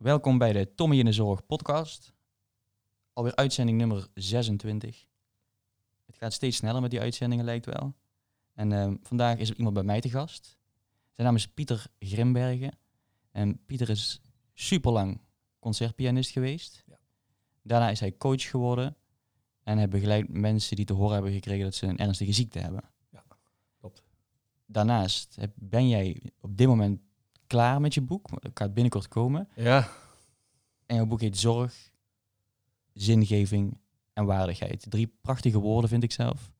Welkom bij de Tommy in de Zorg podcast. Alweer uitzending nummer 26. Het gaat steeds sneller met die uitzendingen, lijkt wel. En ehm, vandaag is er iemand bij mij te gast. Zijn naam is Pieter Grimbergen. En Pieter is super lang concertpianist geweest. Ja. Daarna is hij coach geworden. En hij begeleidt mensen die te horen hebben gekregen dat ze een ernstige ziekte hebben. Ja, klopt. Daarnaast ben jij op dit moment klaar met je boek. Het gaat binnenkort komen. Ja, En jouw boek heet Zorg, Zingeving en Waardigheid. Drie prachtige woorden vind ik zelf,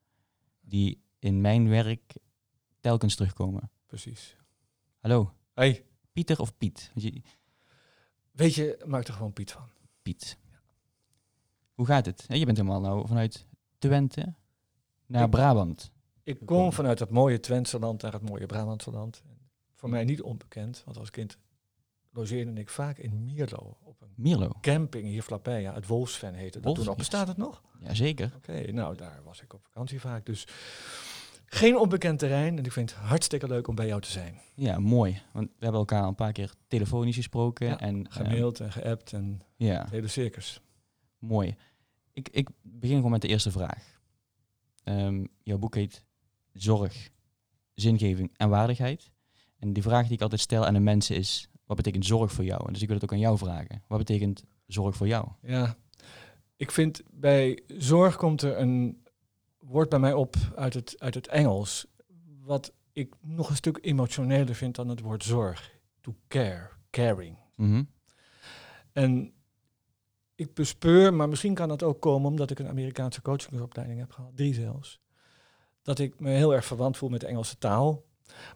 die in mijn werk telkens terugkomen. precies. Hallo, Hey, Pieter of Piet? Weet je, maak er gewoon Piet van. Piet. Hoe gaat het? Je bent helemaal nou vanuit Twente naar Ik- Brabant. Ik Kom. kom vanuit het mooie Twentse land naar het mooie Brabantse land. Voor mij niet onbekend, want als kind logeerde ik vaak in Mierlo. Op een Mierlo. camping hier vlakbij. Ja, het Wolfsven heette dat toen nog. Bestaat het nog? Jazeker. Oké, nou daar was ik op vakantie vaak. Dus geen onbekend terrein. En ik vind het hartstikke leuk om bij jou te zijn. Ja, mooi. Want we hebben elkaar een paar keer telefonisch gesproken. Ja, en, Gemaild en geappt en ja, hele circus. mooi. Ik, ik begin gewoon met de eerste vraag. Ehm, jouw boek heet Zorg, Zingeving en Waardigheid. En die vraag die ik altijd stel aan de mensen is, wat betekent zorg voor jou? En dus ik wil het ook aan jou vragen. Wat betekent zorg voor jou? Ja, ik vind bij zorg komt er een woord bij mij op uit het, uit het Engels. Wat ik nog een stuk emotioneler vind dan het woord zorg. To care, caring. Mhm. En ik bespeur, maar misschien kan dat ook komen omdat ik een Amerikaanse coachingsopleiding heb gehad, drie zelfs. Dat ik me heel erg verwant voel met de Engelse taal.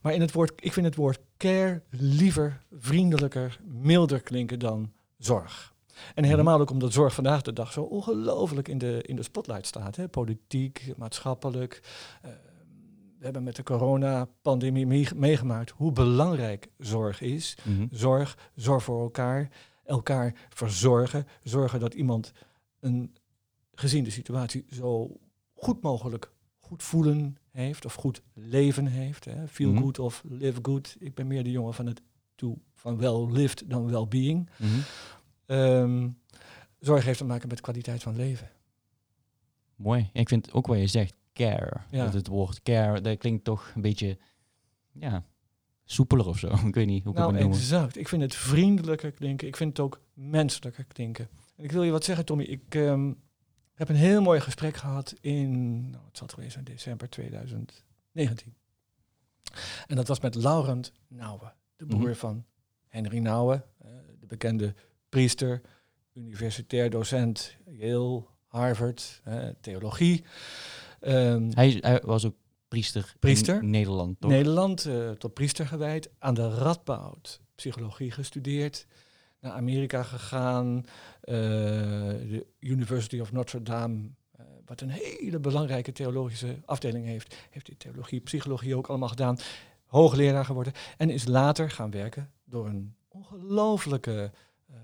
Maar in het woord, ik vind het woord care liever vriendelijker, milder klinken dan zorg. En helemaal ook omdat zorg vandaag de dag zo ongelooflijk in de, in de spotlight staat. Hè? Politiek, maatschappelijk. Eh, we hebben met de coronapandemie mee- meegemaakt hoe belangrijk zorg is. Mhm. Zorg, zorg voor elkaar, elkaar verzorgen. Zorgen dat iemand een gezien de situatie zo goed mogelijk goed voelen heeft of goed leven heeft. Hè. Feel Mhm. good of live good. Ik ben meer de jongen van het toe van well lived dan well being. Mhm. Ehm, zorg heeft te maken met kwaliteit van leven. Mooi. Ik vind ook wat je zegt, care. Ja. Dat het woord care, dat klinkt toch een beetje, ja, soepeler of zo. ik weet niet hoe ik het Nou, noemen. exact. Ik vind het vriendelijker klinken. Ik vind het ook menselijker klinken. En ik wil je wat zeggen, Tommy. Ik ehm, heb een heel mooi gesprek gehad in, nou, het zal het geweest zijn, december 2019. En dat was met Laurent Nouwen, de broer Mhm. van Henry Nouwen, eh, de bekende priester, universitair docent, Yale, Harvard, eh, theologie. Ehm, Hij, was ook priester, Priester? in Nederland, toch? Nederland eh, tot priester gewijd, aan de Radboud psychologie gestudeerd, naar Amerika gegaan, eh, de University of Notre Dame, eh, wat een hele belangrijke theologische afdeling heeft, heeft die theologie, psychologie ook allemaal gedaan, hoogleraar geworden en is later gaan werken door een ongelooflijke eh,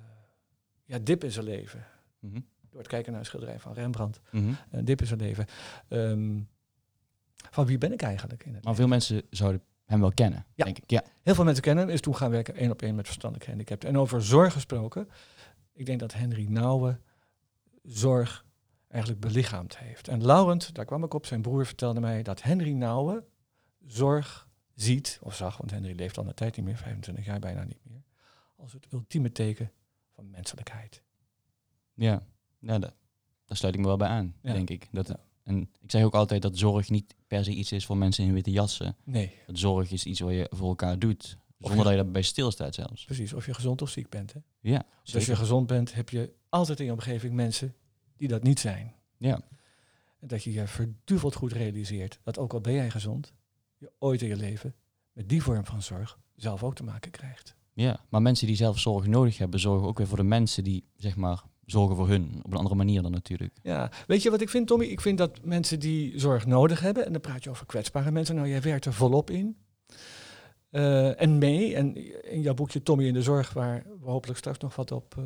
ja, dip in zijn leven. Mhm. Door het kijken naar een schilderij van Rembrandt, Mhm. een dip in zijn leven. Ehm, van wie ben ik eigenlijk in het Maar veel mensen zouden hem wel kennen, Ja. denk ik. Ja. Heel veel mensen kennen hem, is toen gaan werken één op één met verstandelijk gehandicapten. En over zorg gesproken, ik denk dat Henry Nouwen zorg eigenlijk belichaamd heeft. En Laurent, daar kwam ik op, zijn broer vertelde mij dat Henry Nouwen zorg ziet, of zag, want Henry leeft al een tijd niet meer, 25 jaar bijna niet meer, als het ultieme teken van menselijkheid. Ja, ja dat, daar sluit ik me wel bij aan, Ja. denk ik. Dat. En ik zeg ook altijd dat zorg niet per se iets is voor mensen in witte jassen. Nee, Dat zorg is iets wat je voor elkaar doet, zonder je- dat je daarbij stilstaat zelfs. precies, of je gezond of ziek bent. Hè? Ja, Dus als je gezond bent, heb je altijd in je omgeving mensen die dat niet zijn. Ja, En dat je je verduveld goed realiseert dat ook al ben jij gezond, je ooit in je leven met die vorm van zorg zelf ook te maken krijgt. ja, maar mensen die zelf zorg nodig hebben, zorgen ook weer voor de mensen die, zeg maar, zorgen voor hun. Op een andere manier dan natuurlijk. Ja, weet je wat ik vind, Tommy? Ik vind dat mensen die zorg nodig hebben, en dan praat je over kwetsbare mensen, nou jij werkt er volop in. Eh, en mee, en in jouw boekje Tommy in de Zorg, waar we hopelijk straks nog wat op, eh,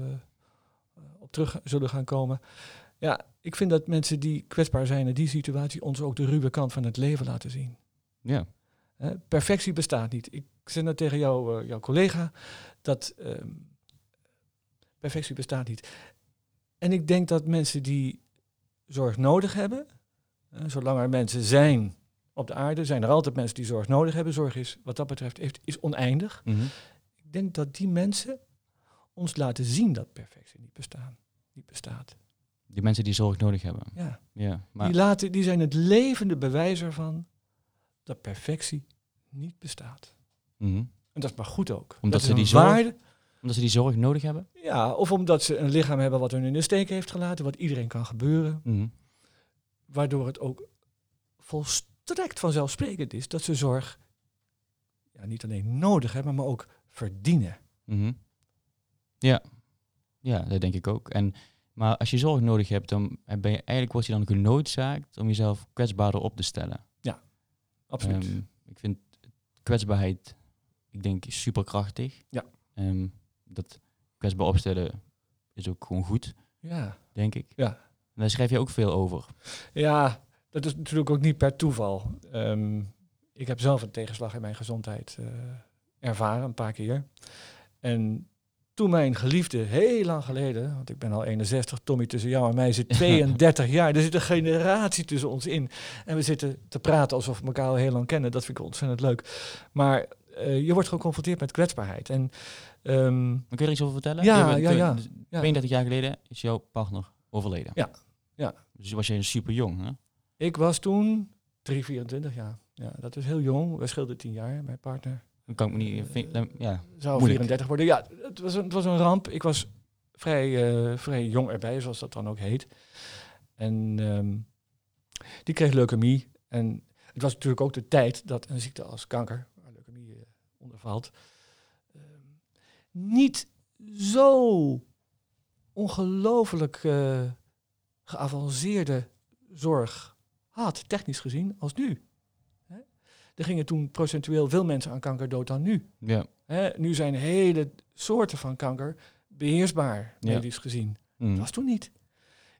op terug zullen gaan komen. Ja, ik vind dat mensen die kwetsbaar zijn in die situatie ons ook de ruwe kant van het leven laten zien. Ja, perfectie bestaat niet. Ik zei net tegen jou, eh, jouw collega dat ehm, Perfectie bestaat niet. En ik denk dat mensen die zorg nodig hebben, eh, zolang er mensen zijn op de aarde, zijn er altijd mensen die zorg nodig hebben. Zorg is, wat dat betreft, heeft, is oneindig. Mhm. Ik denk dat die mensen ons laten zien dat perfectie niet, bestaan, niet bestaat. Die mensen die zorg nodig hebben. Ja. Ja, maar Die, laten, die zijn het levende bewijs ervan dat perfectie niet bestaat. mhm. En dat is maar goed ook. Omdat dat ze die zorg- waarde. Omdat ze die zorg nodig hebben. Ja, of omdat ze een lichaam hebben wat hun in de steek heeft gelaten, wat iedereen kan gebeuren. Mhm. Waardoor het ook volstrekt vanzelfsprekend is dat ze zorg ja, niet alleen nodig hebben, maar ook verdienen. Mhm. Ja. ja, dat denk ik ook. En, maar als je zorg nodig hebt, dan ben je eigenlijk word je dan genoodzaakt om jezelf kwetsbaarder op te stellen. Absoluut. Ehm, ik vind kwetsbaarheid, ik denk, superkrachtig. Ja. Ehm, dat kwetsbaar opstellen is ook gewoon goed, ja. denk ik. Ja. En daar schrijf je ook veel over. ja, dat is natuurlijk ook niet per toeval. Ehm, ik heb zelf een tegenslag in mijn gezondheid eh, ervaren, een paar keer. En toen mijn geliefde, heel lang geleden, want ik ben al 61, Tommy tussen jou en mij zit 32 jaar. Er zit een generatie tussen ons in. En we zitten te praten alsof we elkaar al heel lang kennen. Dat vind ik ontzettend leuk. Maar je wordt geconfronteerd met kwetsbaarheid. En Dan kun je er iets over vertellen? Ja, bent- ja, toen- ja. dus Ja. 32 jaar geleden is jouw partner overleden. Ja, ja. Dus was je super jong, hè? ik was toen 3, 24 jaar. Ja, dat is heel jong. We scheelden 10 jaar, mijn partner. Dan kan ik me niet... vind- dan- ja. zou Moeilijk. 34 worden. Ja, het was, een, het was een ramp. Ik was vrij, eh, vrij jong erbij, zoals dat dan ook heet. En ehm, die kreeg leukemie. En het was natuurlijk ook de tijd dat een ziekte als kanker, eh, onder valt, ehm, niet zo ongelooflijk eh, geavanceerde zorg had, technisch gezien, als nu. Hè? Er gingen toen procentueel veel mensen aan kanker dood dan nu. Ja. Hè, nu zijn hele soorten van kanker beheersbaar, Ja. medisch gezien. Mm. Dat was toen niet.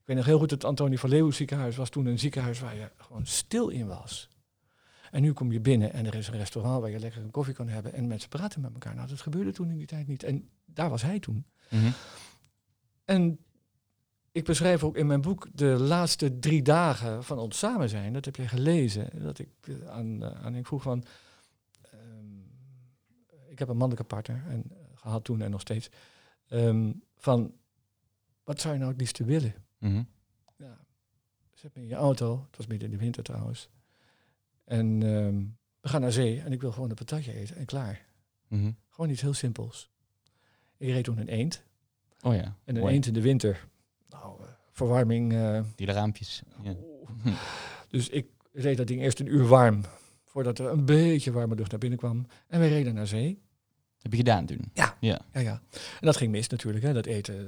Ik weet nog heel goed, het Antonie van Leeuwen ziekenhuis was toen een ziekenhuis waar je gewoon stil in was. En nu kom je binnen en er is een restaurant waar je lekker een koffie kan hebben en mensen praten met elkaar. Nou, dat gebeurde toen in die tijd niet. En daar was hij toen. Mhm. En ik beschrijf ook in mijn boek de laatste drie dagen van ons samen zijn. Dat heb je gelezen. Dat ik eh, aan, eh, aan ik vroeg van. ehm, ik heb een mannelijke partner en, eh, gehad toen en nog steeds. ehm, van wat zou je nou het liefste willen? Mhm. Ja, zet me in je auto. Het was midden in de winter trouwens. En ehm, we gaan naar zee en ik wil gewoon een patatje eten en klaar. Mhm. Gewoon iets heel simpels. Ik reed toen een eend. Oh ja. En een mooi. eend in de winter. Nou, eh, verwarming. eh, Die raampjes. Ja. Dus ik reed dat ding eerst een uur warm. Voordat er een beetje warme lucht naar binnen kwam. En wij reden naar zee. heb je gedaan toen? Ja. Ja. Ja, ja. En dat ging mis natuurlijk, hè, dat eten. eh,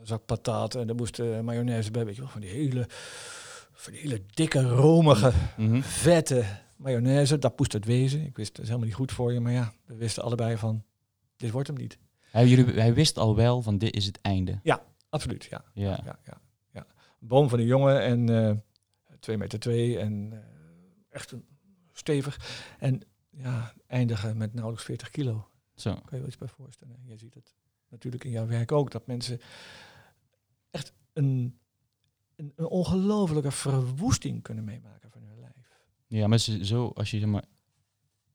Een zak patat en er moest eh, mayonaise bij. Weet je wel, van die hele, van die hele dikke, romige, Mhm. vette mayonaise. Dat moest het wezen. Ik wist, dat is helemaal niet goed voor je. Maar ja, we wisten allebei van, dit wordt hem niet. Hij, jullie, hij wist al wel van dit is het einde. Absoluut, ja. Ja. ja, ja, ja. Een boom van een jongen en eh twee meter twee en eh, echt een stevig. En ja, eindigen met nauwelijks 40 kilo. Zo. Kan je wel iets bij voorstellen. Je ziet het natuurlijk in jouw werk ook, dat mensen echt een, een, een ongelofelijke verwoesting kunnen meemaken van hun lijf. Ja, maar ze- zo, als je zeg maar...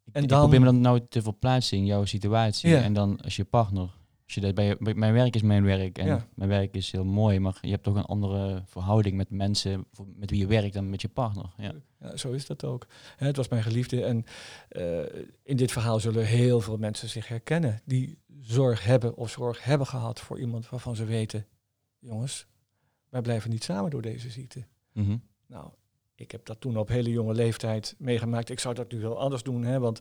Ik, En ik dan- probeer me dan nou te verplaatsen in jouw situatie. Ja. En dan als je partner... Als je dat bij, mijn werk is mijn werk en Ja. mijn werk is heel mooi, maar je hebt toch een andere verhouding met mensen met wie je werkt dan met je partner. Ja. Ja, zo is dat ook. Hè, het was mijn geliefde. En eh, in dit verhaal zullen heel veel mensen zich herkennen. Die zorg hebben of zorg hebben gehad voor iemand waarvan ze weten... jongens, wij blijven niet samen door deze ziekte. Mhm. Nou, ik heb dat toen op hele jonge leeftijd meegemaakt. Ik zou dat nu wel anders doen, hè, want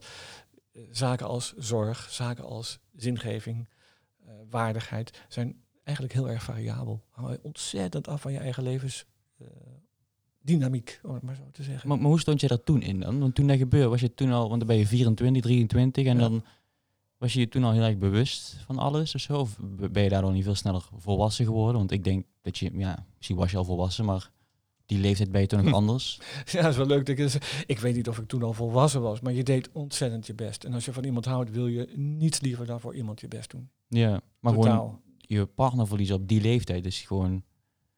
eh, zaken als zorg, zaken als zingeving, eh, waardigheid zijn eigenlijk heel erg variabel. Hangen ontzettend af van je eigen levensdynamiek, om het maar zo te zeggen. Maar, maar hoe stond je daar toen in dan? Want toen dat gebeurde, was je toen al, want dan ben je 24, 23 en Ja. dan was je je toen al heel erg bewust van alles of zo? Of ben je daardoor niet veel sneller volwassen geworden? Want ik denk dat je, ja, misschien was je al volwassen, maar die leeftijd ben je toen nog anders. Ja, dat is wel leuk. dat ik weet niet of ik toen al volwassen was, maar je deed ontzettend je best. En als je van iemand houdt, wil je niets liever dan voor iemand je best doen. Ja, maar Totaal. gewoon, je partner verliezen op die leeftijd is gewoon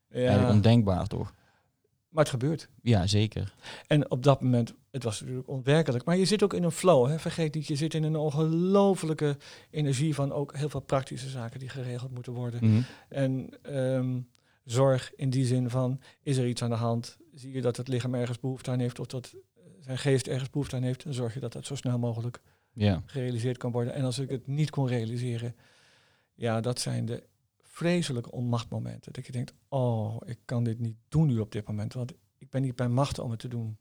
Ja, ondenkbaar, toch? Maar het gebeurt. Ja, zeker. En op dat moment, het was natuurlijk onwerkelijk. Maar je zit ook in een flow. Hè? Vergeet niet, je zit in een ongelofelijke energie van ook heel veel praktische zaken die geregeld moeten worden. Mhm. En ehm, zorg in die zin van, is er iets aan de hand? Zie je dat het lichaam ergens behoefte aan heeft of dat eh, zijn geest ergens behoefte aan heeft? Dan zorg je dat dat zo snel mogelijk Ja. gerealiseerd kan worden. En als ik het niet kon realiseren, ja, dat zijn de vreselijke onmachtmomenten. Dat je denkt, oh, ik kan dit niet doen nu op dit moment, want ik ben niet bij machten om het te doen.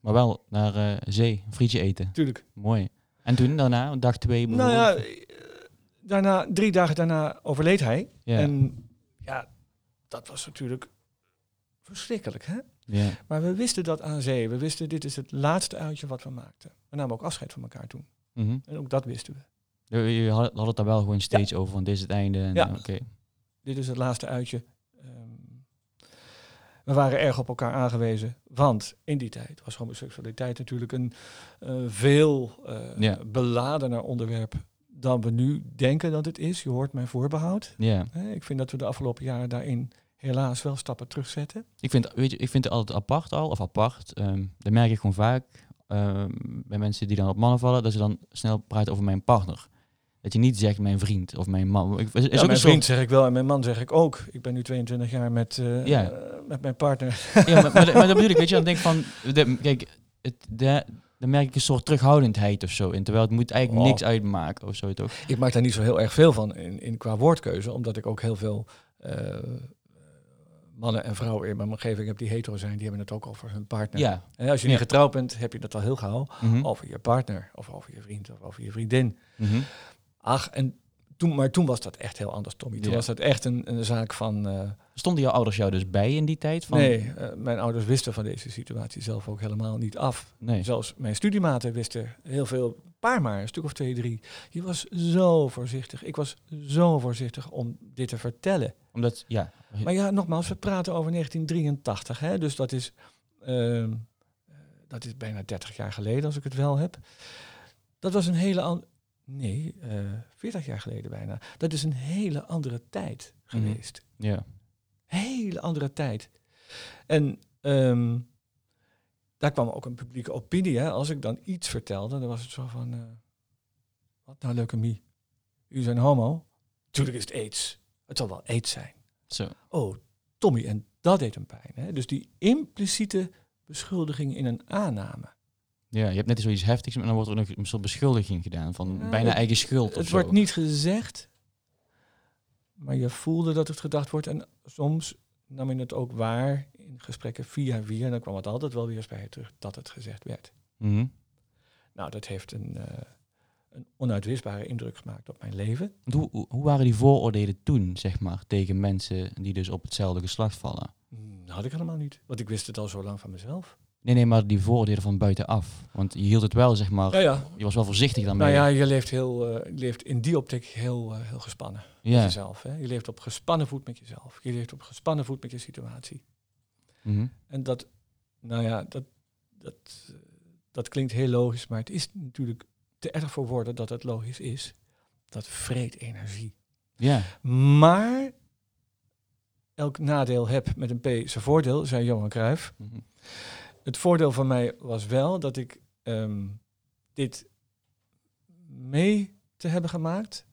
Maar wel naar eh, zee, een frietje eten. Tuurlijk. Mooi. En toen daarna, dag twee Nou ja, eh, daarna, drie dagen daarna overleed hij. ja. En ja, dat was natuurlijk verschrikkelijk, hè? ja. Maar we wisten dat aan zee. We wisten, dit is het laatste uitje wat we maakten. We namen ook afscheid van elkaar toen. Mhm. En ook dat wisten we. Je, had, het daar wel gewoon steeds over, van dit is het einde. En, Ja. eh. Dit is het laatste uitje. Ehm, we waren erg op elkaar aangewezen. Want in die tijd was homoseksualiteit natuurlijk een eh, veel eh Ja. beladener onderwerp dan we nu denken dat het is. Je hoort mijn voorbehoud. Ja. Ik vind dat we de afgelopen jaren daarin helaas wel stappen terugzetten. Ik vind, weet je, ik vind het altijd apart al, of apart. ehm dat merk ik gewoon vaak ehm, bij mensen die dan op mannen vallen, dat ze dan snel praten over mijn partner. Dat je niet zegt mijn vriend of mijn man. Ik, is Ja, ook mijn een vriend zeg ik wel en mijn man zeg ik ook. Ik ben nu 22 jaar met, eh, Ja. eh, met mijn partner. Ja, maar, maar, maar dat bedoel ik, weet je, dan denk ik van, de, kijk, het, de, dan merk ik een soort terughoudendheid of zo in. Terwijl het moet eigenlijk Oh. niks uitmaken of zo, toch? Ik maak daar niet zo heel erg veel van in, in qua woordkeuze, omdat ik ook heel veel eh, mannen en vrouwen in mijn omgeving heb die hetero zijn, die hebben het ook over hun partner. Ja. En als je Ja. niet getrouwd bent, heb je dat al heel gauw Mhm. over je partner, of over je vriend, of over je vriendin. Mhm. Ach, en toen, maar toen was dat echt heel anders, Tommy. Toen Ja. was dat echt een, een zaak van. eh, Stonden jouw ouders jou dus bij in die tijd? Van, nee, eh, mijn ouders wisten van deze situatie zelf ook helemaal niet af. Nee. Zelfs mijn studiematen wisten heel veel, een paar maar, een stuk of twee, drie. Je was zo voorzichtig. Ik was zo voorzichtig om dit te vertellen. Omdat, ja. Maar ja, nogmaals, we praten over 1983, hè? dus dat is, ehm, eh, dat is bijna 30 jaar geleden, als ik het wel heb. Dat was een hele andere. Nee, eh 40 jaar geleden bijna. Dat is een hele andere tijd Mhm. geweest. Ja. Hele andere tijd. En ehm, daar kwam ook een publieke opinie. Hè? Als ik dan iets vertelde, dan was het zo van... eh, wat nou leukemie? U zijn homo? Tuurlijk is het aids. Het zal wel aids zijn. Zo. Oh, Tommy, en dat deed hem pijn. Hè? Dus die impliciete beschuldiging in een aanname. Ja, je hebt net zoiets heftigs, maar dan wordt er nog een soort beschuldiging gedaan van Ja, bijna het- eigen schuld of Het zo. wordt niet gezegd, maar je voelde dat het gedacht wordt. En soms nam je het ook waar in gesprekken via via. En dan kwam het altijd wel weer eens bij je terug dat het gezegd werd. Mhm. Nou, dat heeft een, eh, een onuitwisbare indruk gemaakt op mijn leven. Hoe, hoe- waren die vooroordelen toen, zeg maar, tegen mensen die dus op hetzelfde geslacht vallen? Hmm, had ik helemaal niet, want ik wist het al zo lang van mezelf. Nee, nee, maar die vooroordelen van buitenaf. Want je hield het wel, zeg maar, Ja, ja. je was wel voorzichtig daarmee. Nou ja, je leeft, heel, eh, je leeft in die optiek heel, eh, heel gespannen met jezelf. Hè? Je leeft op gespannen voet met jezelf. Je leeft op gespannen voet met je situatie. Mhm. En dat, nou ja, dat, dat, dat klinkt heel logisch, maar het is natuurlijk te erg voor woorden dat het logisch is. Dat vreet energie. ja. Maar elk nadeel heb met een P zijn voordeel, zei Johan Cruijff. Mhm. Het voordeel van mij was wel dat ik ehm, dit mee te hebben gemaakt,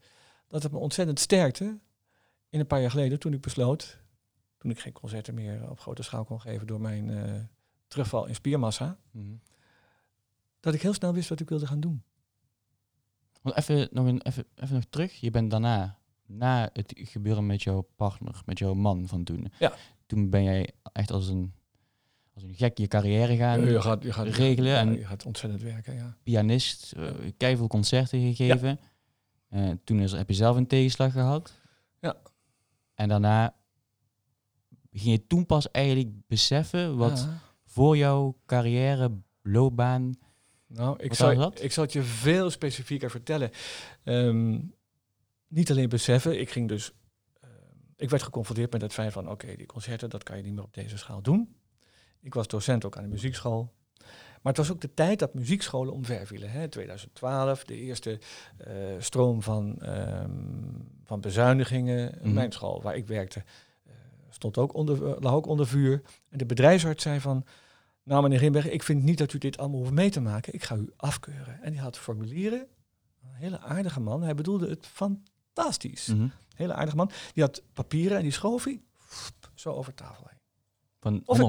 dat het me ontzettend sterkte in een paar jaar geleden toen ik besloot, toen ik geen concerten meer op grote schaal kon geven door mijn eh, terugval in spiermassa, Mhm. dat ik heel snel wist wat ik wilde gaan doen. Want even nog, een, even, even nog terug. Je bent daarna, na het gebeuren met jouw partner, met jouw man van toen. Ja. Toen ben jij echt als een, als een gek je carrière gaan je, gaat, je, gaat, regelen. ja, en je gaat ontzettend werken, ja. pianist, uh, keiveel concerten gegeven. Eh, toen is, heb je zelf een tegenslag gehad. Ja. En daarna ging je toen pas eigenlijk beseffen wat Ja. voor jouw carrière, loopbaan... Nou, ik zal, ik zal het je veel specifieker vertellen. Ehm, niet alleen beseffen, ik ging dus. ehm, ik werd geconfronteerd met het feit van: oké, die concerten, dat kan je niet meer op deze schaal doen. Ik was docent ook aan de muziekschool. Maar het was ook de tijd dat muziekscholen omver vielen. Hè? 2012, de eerste eh, stroom van, ehm, van bezuinigingen. Mhm. Mijn school, waar ik werkte, eh, stond ook onder, eh, lag ook onder vuur. En de bedrijfsarts zei van... Nou, meneer Rimberg, ik vind niet dat u dit allemaal hoeft mee te maken. Ik ga u afkeuren. En die had formulieren. Een hele aardige man. Hij bedoelde het fantastisch. Mhm. Hele aardige man. Die had papieren en die schoof hij zo over tafel heen. Van Of ik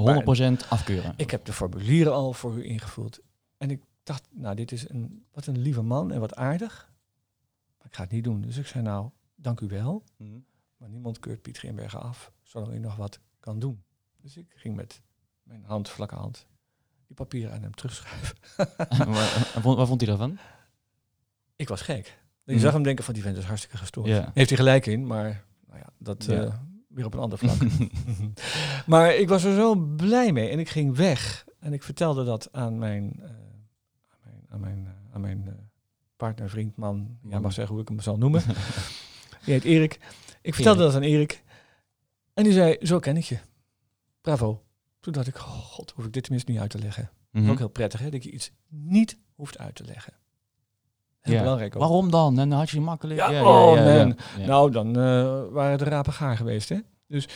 100% afkeuren. Ik heb de formulieren al voor u ingevuld. En ik dacht, nou, dit is een, wat een lieve man en wat aardig. Maar ik ga het niet doen. Dus ik zei, nou, dank u wel. Mhm. Maar niemand keurt Piet Grimbergen af, zolang u nog wat kan doen. Dus ik ging met mijn hand, vlakke hand, die papieren aan hem terugschrijven. Waar- en vond- hij daarvan? ik was gek. Je Mhm. zag hem denken van, die vent is hartstikke gestoord. Heeft hij gelijk in, maar nou ja, dat Ja. eh, weer op een ander vlak. maar ik was er zo blij mee en ik ging weg. En ik vertelde dat aan mijn, eh, aan mijn, aan mijn, eh, aan mijn eh, partner, vriend, man. Ja, mag zeggen hoe ik hem zal noemen. Die heet Erik. Ik vertelde Erik. dat aan Erik. En die zei, zo ken ik je. Bravo. Toen dacht ik, oh god, hoef ik dit tenminste niet uit te leggen. Mhm. Ook heel prettig, hè, dat je iets niet hoeft uit te leggen. Heel Ja. belangrijk ook. Waarom dan? En dan had je makkelijk. Ja, oh, man. ja. Nou, dan eh, waren de rapen gaar geweest, hè. Dus,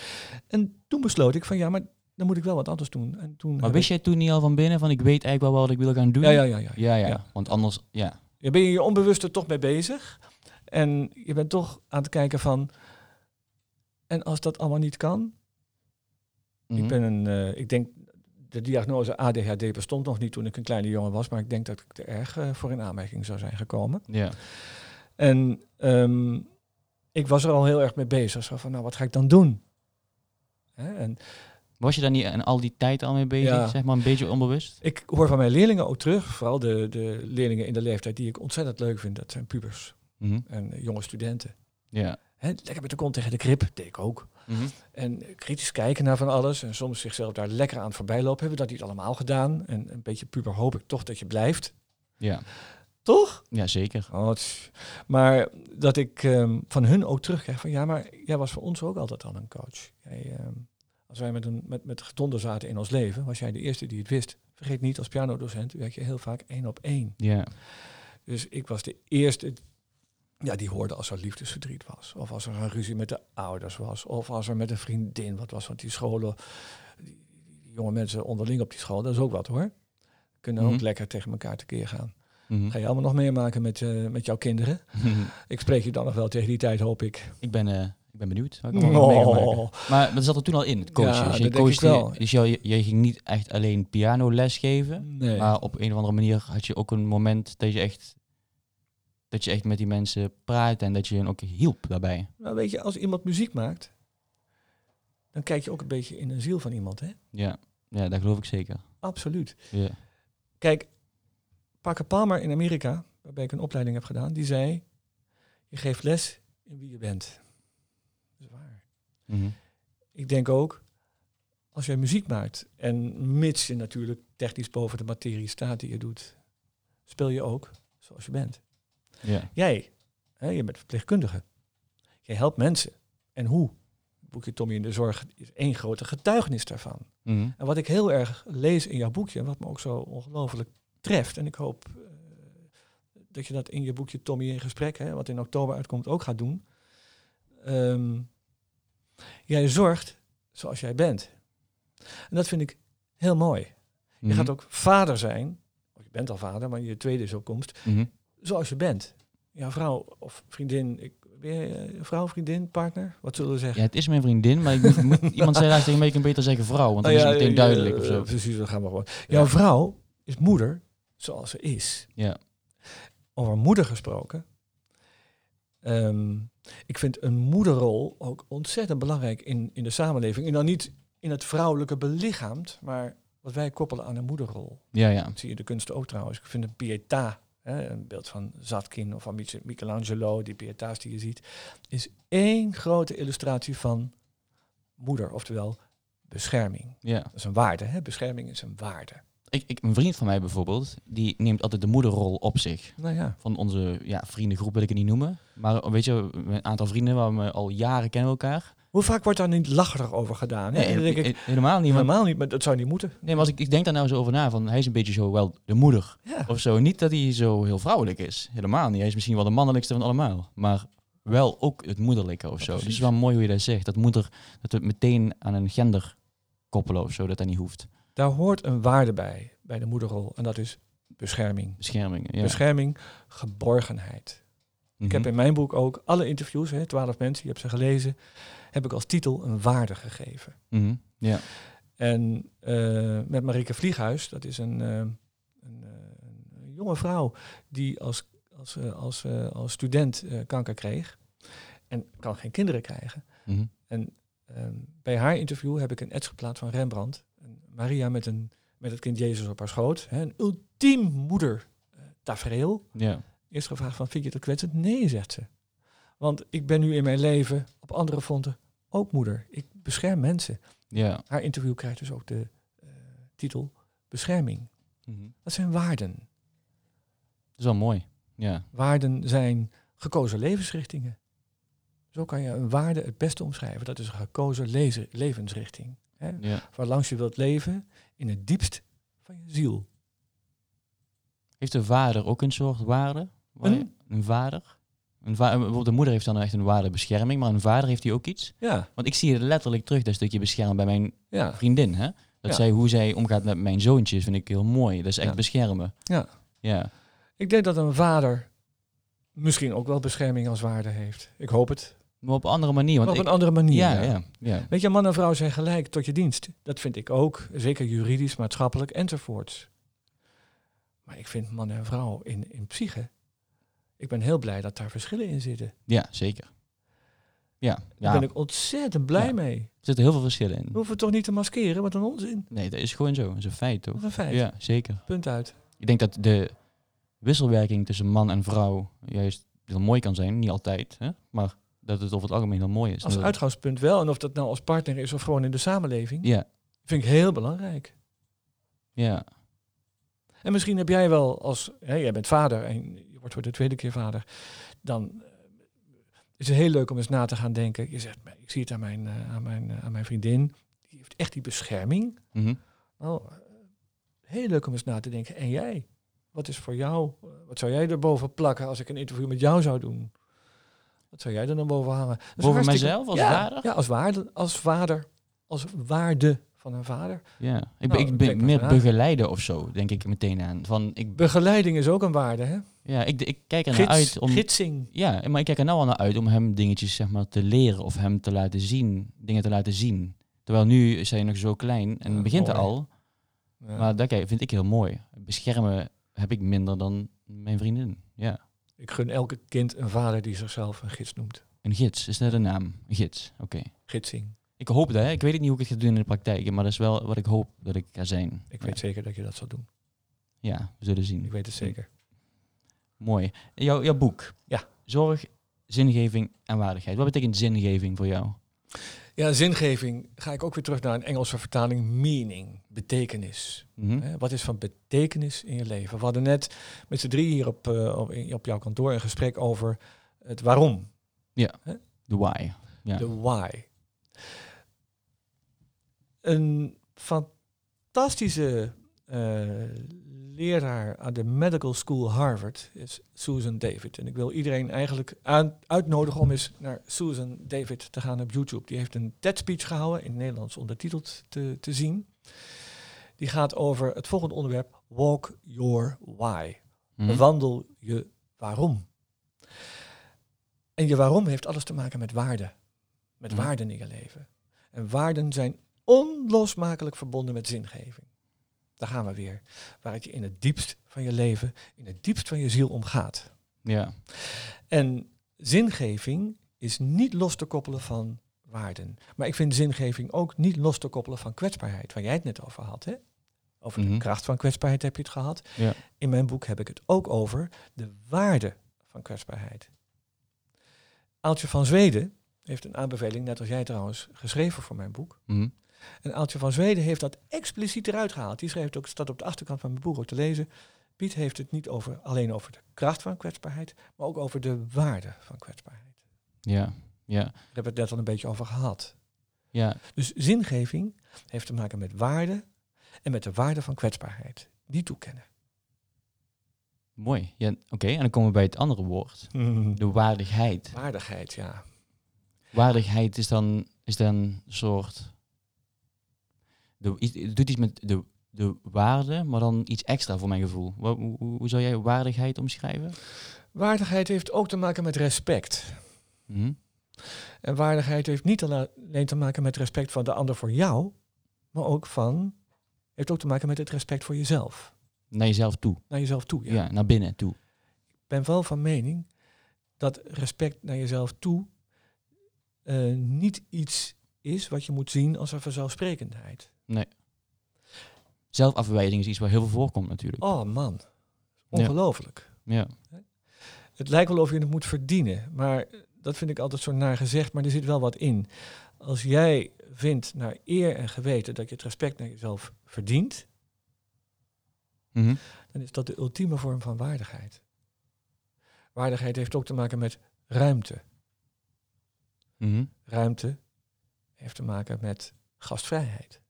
en toen besloot ik van, ja, maar dan moet ik wel wat anders doen. En toen maar wist jij toen niet al van binnen van ik weet eigenlijk wel wat ik wil gaan doen? ja, ja, ja, ja. Ja, ja. Ja. Want anders, ja. Je ben je je onbewust er toch mee bezig. En je bent toch aan het kijken van, en als dat allemaal niet kan, Mhm. Ik ben een, eh, ik denk, de diagnose ADHD bestond nog niet toen ik een kleine jongen was, maar ik denk dat ik er erg eh, voor in aanmerking zou zijn gekomen. Ja. En ehm, ik was er al heel erg mee bezig. Zo van, nou, wat ga ik dan doen? Hè? En Was je daar niet en al die tijd al mee bezig? Ja. Zeg maar een beetje onbewust? ik hoor van mijn leerlingen ook terug, vooral de, de leerlingen in de leeftijd die ik ontzettend leuk vind, dat zijn pubers Mhm. en eh, jonge studenten. Ja. Hè, lekker met de kont tegen de krip, deed ik ook. Mhm. En kritisch kijken naar van alles en soms zichzelf daar lekker aan voorbij lopen. Hebben we dat niet allemaal gedaan? En een beetje puber hoop ik toch dat je blijft. Ja. Toch? ja, zeker. Oh, is- maar dat ik ehm, van hun ook terugkrijg van ja, maar jij was voor ons ook altijd al een coach. Jij, ehm, als wij met, een, met, met gedonder zaten in ons leven, was jij de eerste die het wist. Vergeet niet, als pianodocent werk je heel vaak één op één. Ja. Dus ik was de eerste ja, die hoorde als er liefdesverdriet was. Of als er een ruzie met de ouders was. Of als er met een vriendin wat was. Want die scholen, die, die jonge mensen onderling op die school, dat is ook wat hoor. Kunnen ook Mhm. lekker tegen elkaar tekeer gaan. Mhm. Ga je allemaal nog meemaken met, eh, met jouw kinderen? Ik spreek je dan nog wel tegen die tijd, hoop ik. ik, ben, eh, ik ben benieuwd. wat ik. Oh. Maar dat zat er toen al in, het coachen. Ja, dus je wel. dus je, je ging niet echt alleen pianoles geven. Nee. Maar op een of andere manier had je ook een moment dat je echt, dat je echt met die mensen praat en dat je hen ook hielp daarbij. Nou, weet je, als iemand muziek maakt, dan kijk je ook een beetje in de ziel van iemand, hè? Ja, ja dat geloof ik zeker. Absoluut. Ja. Kijk, Parker Palmer in Amerika, waarbij ik een opleiding heb gedaan, die zei: Je geeft les in wie je bent. Dat is waar. Mhm. Ik denk ook, als jij muziek maakt, en mits je natuurlijk technisch boven de materie staat die je doet, speel je ook zoals je bent. Ja. Jij, hè, je bent verpleegkundige. Jij helpt mensen. En hoe? Het boekje Tommy in de Zorg is één grote getuigenis daarvan. Mhm. En wat ik heel erg lees in jouw boekje, en wat me ook zo ongelooflijk treft, en ik hoop eh, dat je dat in je boekje Tommy in gesprek, hè, wat in oktober uitkomt, ook gaat doen. Ehm, jij zorgt zoals jij bent. En dat vind ik heel mooi. Je Mhm. gaat ook vader zijn, of je bent al vader, maar je tweede is op komst, Mhm. Zoals je bent. Jouw vrouw of vriendin, ik, ben je eh, vrouw, vriendin, partner? Wat zullen we zeggen? Ja, het is mijn vriendin, maar ik moet, iemand zei tegen mij, ik kan beter zeggen vrouw, want dan Oh is het meteen duidelijk of zo. Precies, gaan we gewoon. Jouw vrouw is moeder zoals ze is. Ja. Over moeder gesproken. Ehm, ik vind een moederrol ook ontzettend belangrijk in, in de samenleving. En dan niet in het vrouwelijke belichaamd, maar wat wij koppelen aan een moederrol. Ja, ja. Dat zie je de kunsten ook trouwens. Ik vind een pietà, hè, een beeld van Zatkin of van Mich- Michelangelo, die pieta's die je ziet, is één grote illustratie van moeder, oftewel bescherming. ja. Dat is een waarde, hè? bescherming is een waarde. Ik, ik, een vriend van mij bijvoorbeeld, die neemt altijd de moederrol op zich. Nou ja, Van onze ja, vriendengroep wil ik het niet noemen. Maar weet je, een aantal vrienden waar we al jaren kennen elkaar. Hoe vaak wordt daar niet lacherig over gedaan? hè? Nee, En dan denk ik, he- helemaal niet. helemaal niet, maar dat zou niet moeten. nee, maar als ik, ik denk daar nou zo over na, van hij is een beetje zo wel de moeder Ja. of zo. Niet dat hij zo heel vrouwelijk is. Helemaal niet. Hij is misschien wel de mannelijkste van allemaal. Maar wel ook het moederlijke of zo. Dus het is wel mooi hoe je dat zegt. Dat moeder, dat we het meteen aan een gender koppelen of zo, dat dat niet hoeft. Daar hoort een waarde bij, bij de moederrol. En dat is bescherming. Bescherming. Ja. Bescherming, geborgenheid. Ik heb Mhm. in mijn boek ook alle interviews, hè, 12 mensen, je hebt ze gelezen, heb ik als titel een waarde gegeven. Ja. En eh, met Marieke Vlieghuis, dat is een, eh, een, eh, een jonge vrouw die als, als, als, als student kanker kreeg en kan geen kinderen krijgen. Mhm. En ehm, bij haar interview heb ik een ets geplaatst van Rembrandt. En Maria met, een, met het kind Jezus op haar schoot. Hè, een ultiem moeder tafereel. Ja. Eerst gevraagd van, vind je het kwetsend? Nee, zegt ze. Want ik ben nu in mijn leven op andere fronten ook moeder. Ik bescherm mensen. Ja. Haar interview krijgt dus ook de eh, titel Bescherming. Mhm. Dat zijn waarden. Dat is wel mooi. Ja. Waarden zijn gekozen levensrichtingen. Zo kan je een waarde het beste omschrijven. Dat is een gekozen levensrichting. Hè? ja. Waarlangs je wilt leven in het diepst van je ziel. Heeft de vader ook een soort waarde? Een? Een vader? Een va bijvoorbeeld de moeder heeft dan echt een waarde bescherming, maar een vader heeft hij ook iets? Ja, Want ik zie het letterlijk terug, dat stukje beschermen bij mijn ja, vriendin. Hè? Dat Ja. zij, hoe zij omgaat met mijn zoontjes, vind ik heel mooi. Dat is echt Ja. beschermen. ja. Ja. Ik denk dat een vader misschien ook wel bescherming als waarde heeft. Ik hoop het. Maar op een andere manier. Want op ik- een andere manier. ja, ja. ja, ja. Weet je, man en vrouw zijn gelijk tot je dienst. Dat vind ik ook. Zeker juridisch, maatschappelijk enzovoorts. Maar ik vind man en vrouw in, in psyche. Ik ben heel blij dat daar verschillen in zitten. Ja, zeker. Ja, Daar ja. ben ik ontzettend blij Ja. mee. er zitten heel veel verschillen in. We hoeven het toch niet te maskeren? Wat een onzin. Nee, dat is gewoon zo. Dat is een feit, toch? Een feit. Ja, zeker. Punt uit. Ik denk dat de wisselwerking tussen man en vrouw juist heel mooi kan zijn. Niet altijd, hè? maar dat het over het algemeen heel mooi is. Als uitgangspunt wel. En of dat nou als partner is of gewoon in de samenleving. Ja, Vind ik heel belangrijk. ja. En misschien heb jij wel als, hè, jij bent vader en wordt voor de tweede keer vader, dan eh, is het heel leuk om eens na te gaan denken. Je zegt, ik zie het aan mijn, eh, aan mijn, eh, aan mijn vriendin, die heeft echt die bescherming. Eh, heel leuk om eens na te denken. En jij? Wat is voor jou, wat zou jij erboven plakken als ik een interview met jou zou doen? Wat zou jij er dan boven hangen? Dat is Boven hartstikke- mijzelf als ja, vader? Ja, als waarde, als vader, als waarde van een vader. Ja, ik, Nou, ben, ik ben meer begeleiden of zo, denk ik meteen aan. Van, ik, Begeleiding is ook een waarde, hè? ja, ik, ik kijk er Gids, naar uit om... Gidsing. Ja, maar ik kijk er nou al naar uit om hem dingetjes zeg maar, te leren of hem te laten zien, dingen te laten zien. Terwijl nu is hij nog zo klein en Ja, begint er al. Ja. Maar dat vind ik heel mooi. Beschermen heb ik minder dan mijn vriendin. Ja. Ik gun elke kind een vader die zichzelf een gids noemt. Een gids, is dat een naam? Een gids, oké. Gidsing. Ik hoop dat, hè. ik weet niet hoe ik het ga doen in de praktijk, maar dat is wel wat ik hoop dat ik ga zijn. Ik weet zeker dat je dat zal doen. Ja, we zullen zien. Ik weet het zeker. Mooi. Jouw, jouw boek. Ja. Zorg, zingeving en waardigheid. Wat betekent zingeving voor jou? Ja, zingeving. Ga ik ook weer terug naar een Engelse vertaling. Meaning. Betekenis. Mhm. Wat is van betekenis in je leven? We hadden net met z'n drie hier op, eh, op, op jouw kantoor een gesprek over het waarom. De why. Ja. De why. Een fantastische eh, leraar aan de Medical School Harvard is Susan David. En ik wil iedereen eigenlijk aan, uitnodigen om eens naar Susan David te gaan op YouTube. Die heeft een TED-speech gehouden, in het Nederlands ondertiteld te, te zien. Die gaat over het volgende onderwerp, Walk Your Why. Mhm. Wandel je waarom. En je waarom heeft alles te maken met waarden. Met Mhm. waarden in je leven. En waarden zijn onlosmakelijk verbonden met zingeving. Daar gaan we weer. Waar het je in het diepst van je leven, in het diepst van je ziel om gaat. Ja. En zingeving is niet los te koppelen van waarden. Maar ik vind zingeving ook niet los te koppelen van kwetsbaarheid, waar jij het net over had. Hè? Over Mhm. de kracht van kwetsbaarheid heb je het gehad. Ja. In mijn boek heb ik het ook over de waarde van kwetsbaarheid. Aaltje van Zweden heeft een aanbeveling, net als jij trouwens, geschreven voor mijn boek. Mhm. En Aaltje van Zweden heeft dat expliciet eruit gehaald. Die schreef het ook, staat op de achterkant van mijn boek ook te lezen. Piet heeft het niet over, alleen over de kracht van kwetsbaarheid, maar ook over de waarde van kwetsbaarheid. Ja. Ja, Daar hebben we het net al een beetje over gehad. ja, Dus zingeving heeft te maken met waarde en met de waarde van kwetsbaarheid. Die toekennen. mooi. Ja, Oké, en dan komen we bij het andere woord. De waardigheid. Waardigheid, ja. Waardigheid is dan, is dan een soort... De, iets- het doet iets met de, de waarde, maar dan iets extra voor mijn gevoel. Hoe, hoe hoe zou jij waardigheid omschrijven? Waardigheid heeft ook te maken met respect. Mhm. En waardigheid heeft niet alleen te maken met respect van de ander voor jou, maar ook van, heeft ook te maken met het respect voor jezelf. Naar jezelf toe. Naar jezelf toe. Ja. Ja. naar binnen toe. Ik ben wel van mening dat respect naar jezelf toe eh, niet iets is wat je moet zien als een vanzelfsprekendheid. Zelfafwijzing is iets waar heel veel voorkomt natuurlijk. Oh man, ongelooflijk. Ja. Het lijkt wel of je het moet verdienen, maar dat vind ik altijd zo naar gezegd, maar er zit wel wat in. Als jij vindt naar eer en geweten dat je het respect naar jezelf verdient, Mhm. dan is dat de ultieme vorm van waardigheid. Waardigheid heeft ook te maken met ruimte. Mhm. Ruimte heeft te maken met gastvrijheid.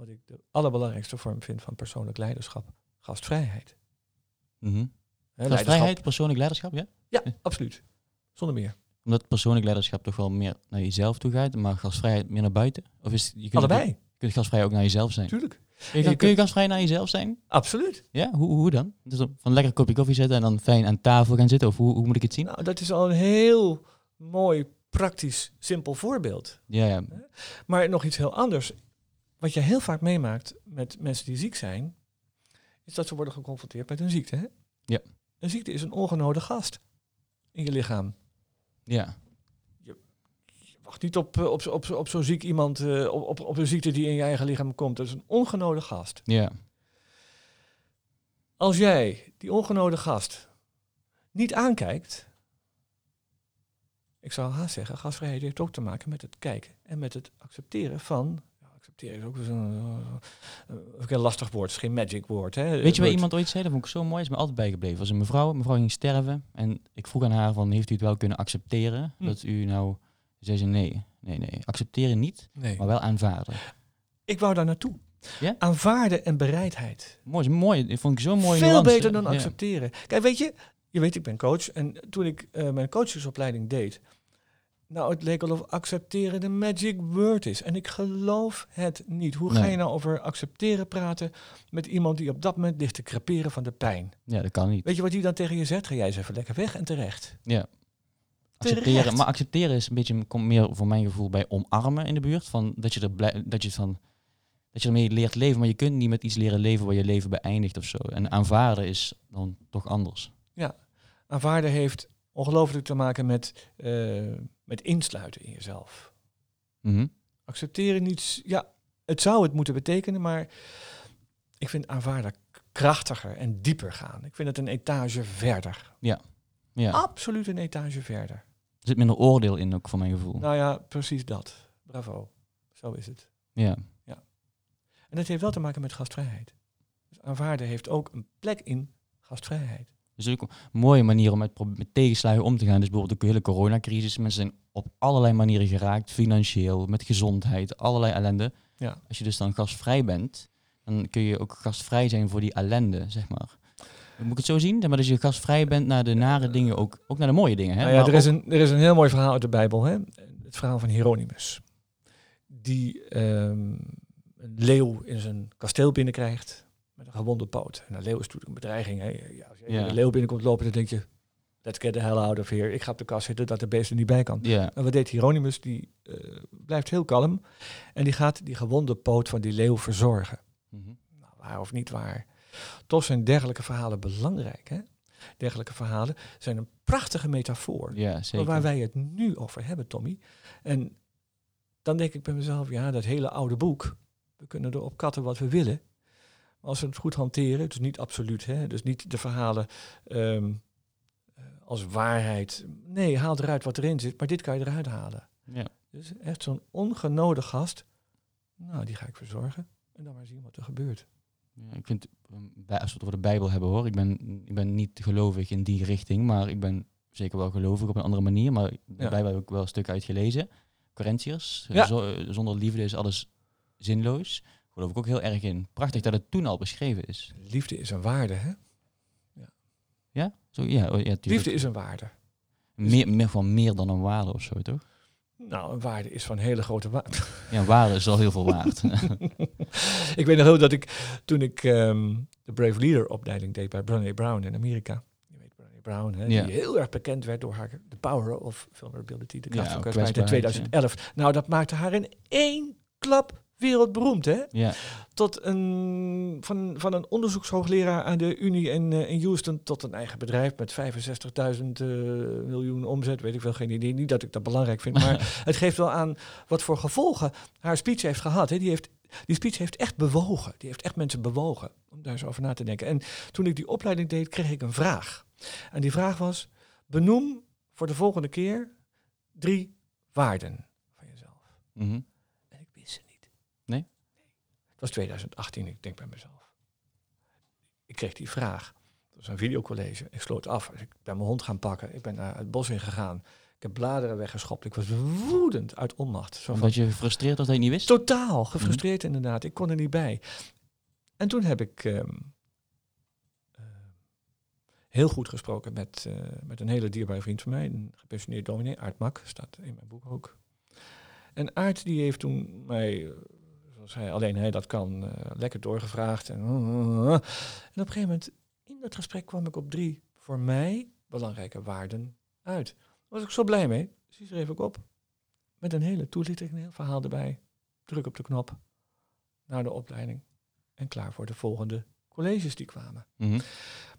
Wat ik de allerbelangrijkste vorm vind van persoonlijk leiderschap. Gastvrijheid. Mhm. Hè, Gastvrijheid, leiderschap- persoonlijk leiderschap, ja? Ja, absoluut. Zonder meer. Omdat persoonlijk leiderschap toch wel meer naar jezelf toe gaat, maar gastvrijheid meer naar buiten? Of is je kunt Allebei, Je kunt gastvrij ook naar jezelf zijn. natuurlijk. Kun je, je kun je gastvrij naar jezelf zijn? Absoluut. Ja, hoe, hoe dan? Dus van lekker een kopje koffie zetten en dan fijn aan tafel gaan zitten? Of hoe, hoe moet ik het zien? Nou, dat is al een heel mooi, praktisch, simpel voorbeeld. Ja, ja. Maar nog iets heel anders. Wat je heel vaak meemaakt met mensen die ziek zijn, is dat ze worden geconfronteerd met een ziekte. Hè? Ja. Een ziekte is een ongenode gast in je lichaam. ja. Je wacht niet op, eh, op, op, op zo'n ziek iemand, eh, op, op, op een ziekte die in je eigen lichaam komt. Dat is een ongenode gast. Ja. Als jij die ongenode gast niet aankijkt, ik zou haast zeggen, gastvrijheid heeft ook te maken met het kijken en met het accepteren van. Accepteren is ook zo'n uh, een lastig woord, is geen magic woord. Hè, Weet je wat iemand ooit zei? Dat vond ik zo mooi. is me altijd bijgebleven. was een mevrouw. Mevrouw ging sterven. En ik vroeg aan haar van, heeft u het wel kunnen accepteren? Hm. Dat u nou... Zei ze nee. Nee, nee. Accepteren niet, Nee. maar wel aanvaarden. Ik wou daar naartoe. Ja? Aanvaarden en bereidheid. Mooi. mooi. Dat vond ik zo mooi. Veel nuance. beter dan Ja. accepteren. Kijk, weet je, je weet, ik ben coach. En toen ik eh, mijn coachesopleiding deed, nou, het leek alsof accepteren de magic word is. En ik geloof het niet. Hoe ga je nou over accepteren praten met iemand die op dat moment ligt te creperen van de pijn? Ja, dat kan niet. Weet je wat die dan tegen je zegt? Ga jij eens even lekker weg en terecht. Ja. Accepteren, maar accepteren is een beetje komt meer voor mijn gevoel bij omarmen in de buurt. Van dat je er blij, dat je van dat je ermee leert leven, maar je kunt niet met iets leren leven waar je leven beëindigt of zo. En aanvaarden is dan toch anders. Aanvaarden heeft ongelooflijk te maken met, eh, met insluiten in jezelf. Mhm. Accepteren niet, ja, het zou het moeten betekenen, maar ik vind aanvaarden krachtiger en dieper gaan. Ik vind het een etage verder. Ja. Absoluut een etage verder. Er zit minder oordeel in ook voor mijn gevoel. Nou ja, precies dat. Bravo. Zo is het. Ja. En dat heeft wel te maken met gastvrijheid. Dus aanvaarden heeft ook een plek in gastvrijheid. Dus ook een mooie manier om met, met tegenslagen om te gaan. Dus bijvoorbeeld de hele coronacrisis. Mensen zijn op allerlei manieren geraakt. Financieel, met gezondheid, allerlei ellende. Ja. Als je dus dan gastvrij bent, dan kun je ook gastvrij zijn voor die ellende, zeg maar. Moet ik het zo zien? Maar dat je gastvrij bent naar de nare dingen, ook, ook naar de mooie dingen. Hè? Nou ja, er, is een, er is een heel mooi verhaal uit de Bijbel. Hè? Het verhaal van Hieronymus. Die ehm, een leeuw in zijn kasteel binnenkrijgt met een gewonde poot. En een leeuw is natuurlijk een bedreiging. Hè? Ja, als je een leeuw binnenkomt lopen, dan denk je... Let's get the hell out of here. Ik ga op de kast zitten dat de beest er niet bij kan. En wat deed Hieronymus? Die eh, blijft heel kalm. En die gaat die gewonde poot van die leeuw verzorgen. Mhm. Nou, waar of niet waar. Toch zijn dergelijke verhalen belangrijk. Hè? Dergelijke verhalen zijn een prachtige metafoor. ja waar wij het nu over hebben, Tommy. En dan denk ik bij mezelf, ja, dat hele oude boek. We kunnen erop katten wat we willen. Als we het goed hanteren, dus niet absoluut, hè, dus niet de verhalen ehm, eh, als waarheid. Nee, haal eruit wat erin zit, maar dit kan je eruit halen. Ja. Dus echt zo'n ongenode gast, nou, die ga ik verzorgen. En dan maar zien wat er gebeurt. Ja, ik vind, bij- als we het over de Bijbel hebben hoor, ik ben, ik ben niet gelovig in die richting, maar ik ben zeker wel gelovig op een andere manier, maar daarbij heb ik wel een stuk uit gelezen. Corinthiërs, Ja. zo- zonder liefde is alles zinloos. Geloof ik ook heel erg in. Prachtig dat het toen al beschreven is. Liefde is een waarde, hè? Ja? Zo, ja, oh, ja. Liefde is een waarde. Meer, meer van meer dan een waarde of zo, toch? Nou, een waarde is van hele grote waarde. Ja, waarde is al heel veel waard. ik weet nog heel dat ik, toen ik ehm, de Brave Leader opleiding deed bij Brené Brown in Amerika. Je weet Brené Brown, hè, Ja. die heel erg bekend werd door haar The Power of Vulnerability, de kracht Ja, van kwetsbaarheid in kwetsbaarheid, 2011. Nou, dat maakte haar in één klap wereldberoemd, hè? ja, Tot een, van, van een onderzoekshoogleraar aan de Unie in, eh, in Houston tot een eigen bedrijf met 65.000 eh, miljoen omzet. Weet ik wel, geen idee. Niet dat ik dat belangrijk vind, maar het geeft wel aan wat voor gevolgen haar speech heeft gehad. Hè. Die, heeft, die speech heeft echt bewogen. Die heeft echt mensen bewogen om daar eens over na te denken. En toen ik die opleiding deed, kreeg ik een vraag. En die vraag was, benoem voor de volgende keer drie waarden van jezelf. mhm. En ik wist ze niet. Nee? Het was 2018, ik denk bij mezelf. Ik kreeg die vraag. Dat was een videocollege. Ik sloot af. Ik ben mijn hond gaan pakken. Ik ben naar het bos in gegaan. Ik heb bladeren weggeschopt. Ik was woedend uit onmacht. Zo Omdat je gefrustreerd was dat je niet wist? Totaal gefrustreerd inderdaad. Ik kon er niet bij. En toen heb ik ehm, eh, heel goed gesproken met, eh, met een hele dierbare vriend van mij, een gepensioneerd dominee, Aart Mak, staat in mijn boek ook. En Aart die heeft toen mij, eh, hij alleen hij dat kan, eh, lekker doorgevraagd. En, en op een gegeven moment in dat gesprek kwam ik op drie voor mij belangrijke waarden uit. Daar was ik zo blij mee. Dus die schreef ik op. Met een hele toelichting, een heel verhaal erbij. Druk op de knop. Naar de opleiding. En klaar voor de volgende colleges die kwamen. Mhm.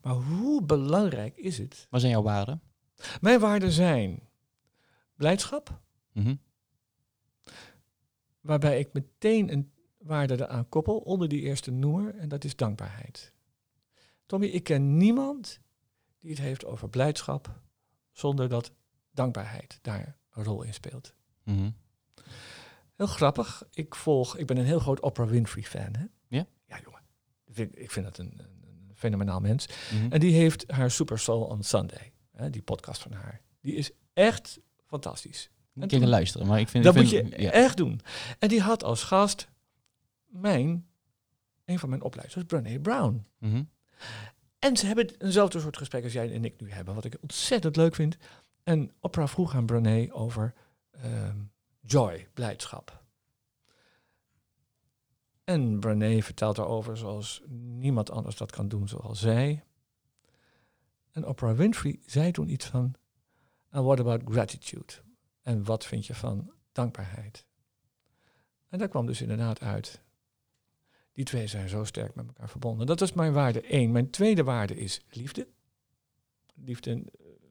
Maar hoe belangrijk is het? Wat zijn jouw waarden? Mijn waarden zijn blijdschap, Mhm. waarbij ik meteen een waarde eraan koppel onder die eerste noemer, en dat is dankbaarheid. Tommy, ik ken niemand die het heeft over blijdschap zonder dat dankbaarheid daar een rol in speelt. Mhm. Heel grappig. Ik volg, ik ben een heel groot Oprah Winfrey fan. Hè? Ja? Ja, jongen. Ik vind, ik vind dat een, een, fenomenaal mens. Mhm. En die heeft haar Super Soul on Sunday. Hè, die podcast van haar. Die is echt fantastisch. Moet even luisteren, maar ik vind... Dat ik moet vind- je ja. echt doen. En die had als gast mijn, een van mijn opleiders, Brené Brown. Mhm. En ze hebben eenzelfde soort gesprek als jij en ik nu hebben, wat ik ontzettend leuk vind. En Oprah vroeg aan Brené over ehm, joy, blijdschap. En Brené vertelt daarover zoals niemand anders dat kan doen zoals zij. En Oprah Winfrey zei toen iets van, and what about gratitude? En wat vind je van dankbaarheid? En daar kwam dus inderdaad uit. Die twee zijn zo sterk met elkaar verbonden. Dat is mijn waarde één. Mijn tweede waarde is liefde. Liefde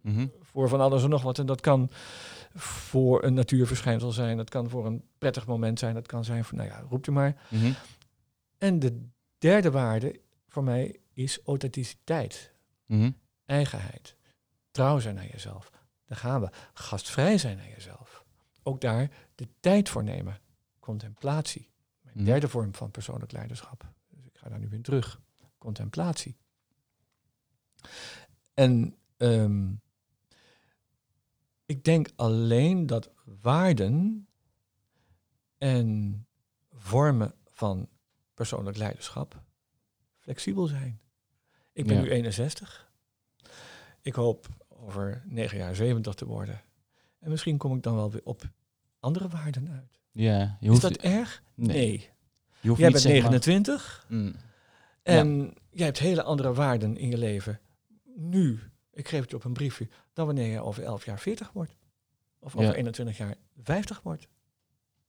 Mhm. voor van alles en nog wat. En dat kan voor een natuurverschijnsel zijn. Dat kan voor een prettig moment zijn. Dat kan zijn voor, nou ja, roept u maar. Mhm. En de derde waarde voor mij is authenticiteit. Mhm. Eigenheid. Trouw zijn naar jezelf. Daar gaan we. Gastvrij zijn naar jezelf. Ook daar de tijd voor nemen. Contemplatie. Mijn Mhm. derde vorm van persoonlijk leiderschap. Dus ik ga daar nu in terug. Contemplatie. En ehm, ik denk alleen dat waarden en vormen van persoonlijk leiderschap flexibel zijn. Ik ben Ja. nu 61. Ik hoop over negen jaar 70 te worden. En misschien kom ik dan wel weer op andere waarden uit. Ja, je Is dat erg? nee. Je hoeft Jij niet, bent zeg maar- 29 Mm. en jij hebt hele andere waarden in je leven. Nu, ik geef het je op een briefje, dan wanneer je over 11 jaar 40 wordt. Of over Ja. 21 jaar 50 wordt.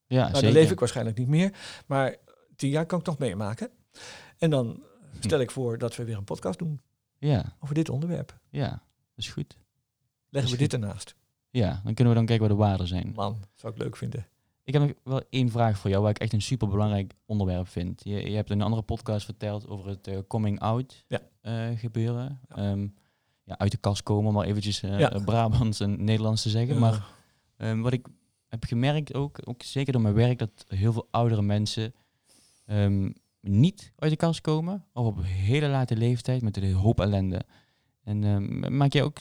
Ja, Nou, dan leef ik waarschijnlijk niet meer. Maar 10 jaar kan ik nog meemaken. En dan stel ik voor dat we weer een podcast doen Ja, over dit onderwerp. ja, dat is goed. Leggen we dit ernaast. Ja, dan kunnen we dan kijken wat de waarden zijn. Man, zou ik leuk vinden. Ik heb nog wel één vraag voor jou, waar ik echt een super belangrijk onderwerp vind. Je, je hebt in een andere podcast verteld over het eh, coming out Ja. eh, gebeuren. Ja. Ehm, ja, uit de kast komen, om maar eventjes Ja. Brabants en Nederlands te zeggen. Maar ehm, wat ik heb gemerkt ook, ook zeker door mijn werk, dat heel veel oudere mensen ehm, niet uit de kast komen. Of op een hele late leeftijd met een hoop ellende. En ehm, maak jij ook,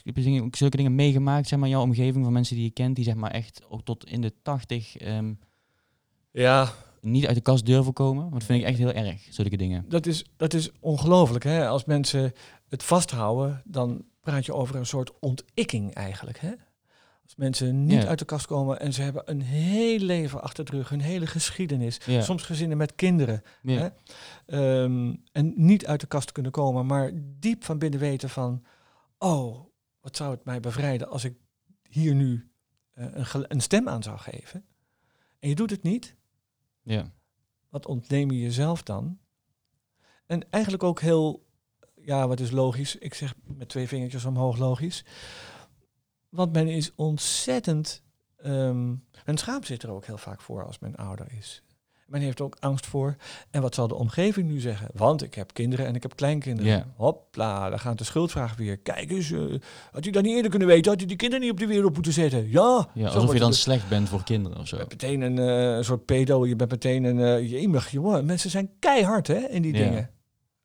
zulke dingen meegemaakt, zeg maar, in jouw omgeving van mensen die je kent, die zeg maar echt ook tot in de tachtig ehm, Ja, niet uit de kast durven komen? Want dat vind ik echt heel erg, zulke dingen. dat is, dat is ongelooflijk. Hè? Als mensen het vasthouden, dan praat je over een soort ontikking eigenlijk. Hè? Als mensen niet Ja. uit de kast komen en ze hebben een heel leven achter de rug, hun hele geschiedenis. Ja. Soms gezinnen met kinderen. Ja. Hè? Ehm, en niet uit de kast kunnen komen, maar diep van binnen weten van... Oh, wat zou het mij bevrijden als ik hier nu eh, een, een stem aan zou geven. En je doet het niet. Ja. Wat ontneem je jezelf dan? En eigenlijk ook heel, ja, wat is logisch? Ik zeg met twee vingertjes omhoog logisch. Want men is ontzettend, ehm, men schaamt zich er ook heel vaak voor als men ouder is. Men heeft ook angst voor. En wat zal de omgeving nu zeggen? Want ik heb kinderen en ik heb kleinkinderen. Ja. Hopla, daar gaat de schuldvraag weer. Kijk eens, eh, had u dat niet eerder kunnen weten? Had u die kinderen niet op de wereld moeten zetten? Ja, alsof je dan slecht bent voor kinderen of zo. je bent meteen een eh, een soort pedo, je bent meteen een uh, jemig, jongen. Mensen zijn keihard hè, in die dingen.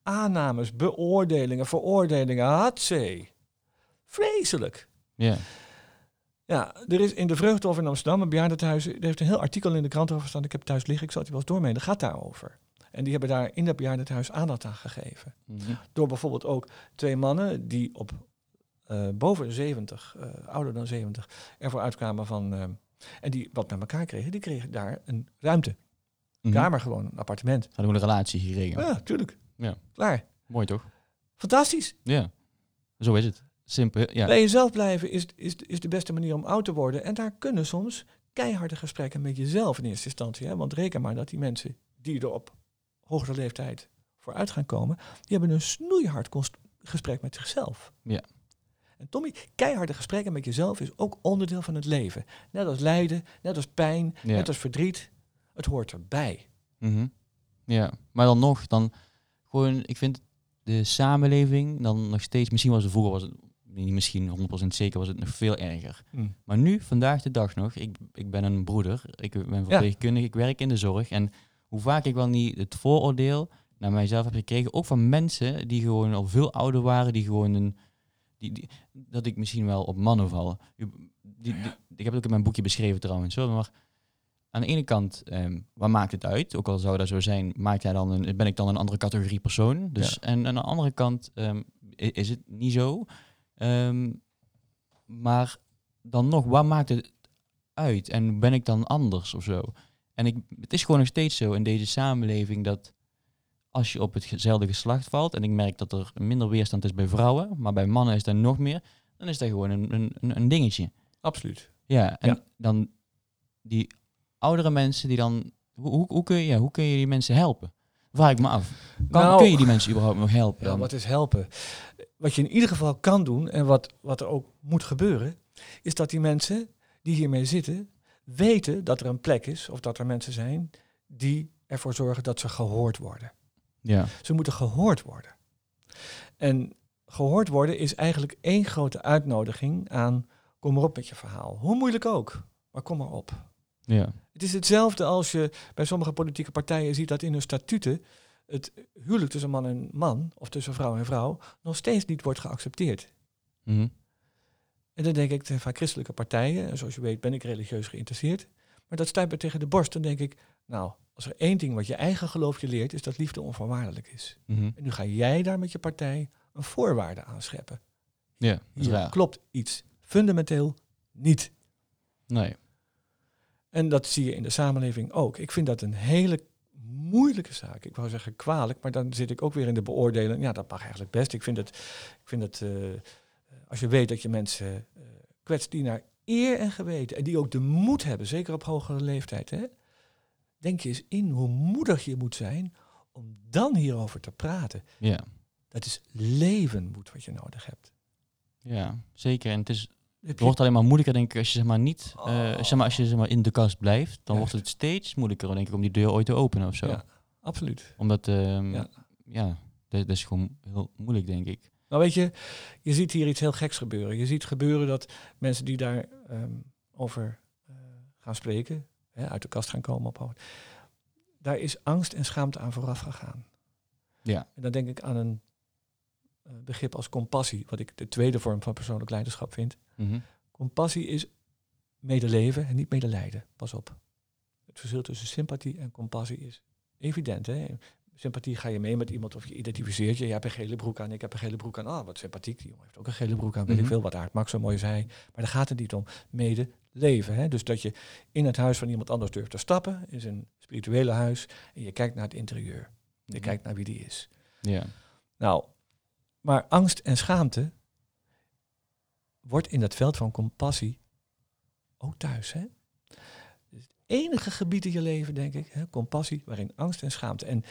Aannames, beoordelingen, veroordelingen, hatzee. Vreselijk. Ja. Ja, er is in de Vreugdhof in Amsterdam een bejaardentehuis. Er heeft een heel artikel in de krant over staan. Ik heb thuis liggen, ik zal het wel eens doormeen. Dat gaat daarover. En die hebben daar in dat bejaardentehuis aandacht aan gegeven. Mhm. Door bijvoorbeeld ook twee mannen die op eh, boven 70, eh, ouder dan 70, ervoor uitkwamen van. eh, en die wat met elkaar kregen, die kregen daar een ruimte. Mhm. Kamer gewoon, een appartement. Hadden we een relatie gekregen. Ja, tuurlijk. Ja. Klaar. Mooi toch? Fantastisch. Ja. Zo is het. Simpel. Ja. Bij jezelf blijven is, is, is de beste manier om oud te worden. En daar kunnen soms keiharde gesprekken met jezelf in eerste instantie. Hè? Want reken maar dat die mensen die er op hogere leeftijd voor uit gaan komen, die hebben een snoeihard gesprek met zichzelf. Ja. En Tommy, keiharde gesprekken met jezelf is ook onderdeel van het leven. Net als lijden, net als pijn, Ja. net als verdriet. Het hoort erbij. Mhm. Ja, maar dan nog, dan gewoon, ik vind de samenleving dan nog steeds, misschien was het vroeger, was het misschien 100% zeker, was het nog veel erger. Maar nu, vandaag de dag nog, ik, ik ben een broeder, ik ben verpleegkundige, ik werk in de zorg. En hoe vaak ik wel niet het vooroordeel naar mijzelf heb gekregen, ook van mensen die gewoon al veel ouder waren, die gewoon een, die, die, dat ik misschien wel op mannen val. Die, die- ik heb het ook in mijn boekje beschreven trouwens, hoor, maar aan de ene kant, ehm, wat maakt het uit? Ook al zou dat zo zijn, maakt hij dan een, ben ik dan een andere categorie persoon? Dus, En aan de andere kant ehm, is het niet zo. Ehm, maar dan nog, wat maakt het uit? En ben ik dan anders of zo? En ik, het is gewoon nog steeds zo in deze samenleving dat als je op hetzelfde geslacht valt, en ik merk dat er minder weerstand is bij vrouwen, maar bij mannen is dat nog meer, dan is dat gewoon een, een, een- dingetje. Absoluut. Ja, en Ja. dan die oudere mensen die dan, hoe, hoe, hoe, kun je, ja, hoe kun je die mensen helpen? Vraag ik me af. Kan, Nou- kun je die mensen überhaupt nog helpen? Ja, wat is helpen? Wat je in ieder geval kan doen en wat, wat er ook moet gebeuren, is dat die mensen die hiermee zitten, weten dat er een plek is of dat er mensen zijn die ervoor zorgen dat ze gehoord worden. Ja, Ze moeten gehoord worden. En gehoord worden is eigenlijk één grote uitnodiging aan kom maar op met je verhaal. Hoe moeilijk ook, maar kom maar op. ja, Het is hetzelfde als je bij sommige politieke partijen ziet dat in hun statuten het huwelijk tussen man en man of tussen vrouw en vrouw nog steeds niet wordt geaccepteerd. Mhm. En dan denk ik, vaak christelijke partijen, en zoals je weet ben ik religieus geïnteresseerd, maar dat stuit me tegen de borst. Dan denk ik, nou, als er één ding wat je eigen geloof je leert, is dat liefde onvoorwaardelijk is. Mhm. En nu ga jij daar met je partij een voorwaarde aan scheppen. ja, Hier klopt iets fundamenteel niet. Nee. En dat zie je in de samenleving ook. Ik vind dat een hele moeilijke zaak. Ik wou zeggen kwalijk, maar dan zit ik ook weer in de beoordeling. Ja, dat mag eigenlijk best. Ik vind het, ik vind het eh, als je weet dat je mensen eh, kwetst die naar eer en geweten en die ook de moed hebben, zeker op hogere leeftijd, hè, denk je eens in hoe moedig je moet zijn om dan hierover te praten. Ja. Dat is levenmoed wat je nodig hebt. ja, zeker. En het, is, het wordt alleen maar moeilijker, denk ik, als je zeg maar niet, eh, Oh. zeg maar, als je zeg maar in de kast blijft, dan wordt het steeds moeilijker, denk ik, om die deur ooit te openen of zo. Ja, absoluut. Omdat, ehm, Ja. ja, dat, dat is gewoon heel moeilijk, denk ik. Nou weet je, je ziet hier iets heel geks gebeuren. Je ziet gebeuren dat mensen die daar ehm, over eh, gaan spreken, hè, uit de kast gaan komen op daar is angst en schaamte aan vooraf gegaan. Ja. En dan denk ik aan een begrip als compassie, wat ik de tweede vorm van persoonlijk leiderschap vind. Mhm. Compassie is medeleven en niet medelijden. Pas op. Het verschil tussen sympathie en compassie is evident. Hè? Sympathie ga je mee met iemand of je identificeert je. Jij hebt een gele broek aan, ik heb een gele broek aan. Ah, wat sympathiek, die jongen heeft ook een gele broek aan. Weet ik Mhm. veel wat Aard Max zo mooi zei. Maar daar gaat het niet om. Medeleven. Hè? Dus dat je in het huis van iemand anders durft te stappen, in zijn spirituele huis, en je kijkt naar het interieur. Je Mhm. kijkt naar wie die is. Ja. Nou, maar angst en schaamte wordt in dat veld van compassie ook thuis. Hè? Het is het enige gebied in je leven, denk ik, hè? compassie, waarin angst en schaamte en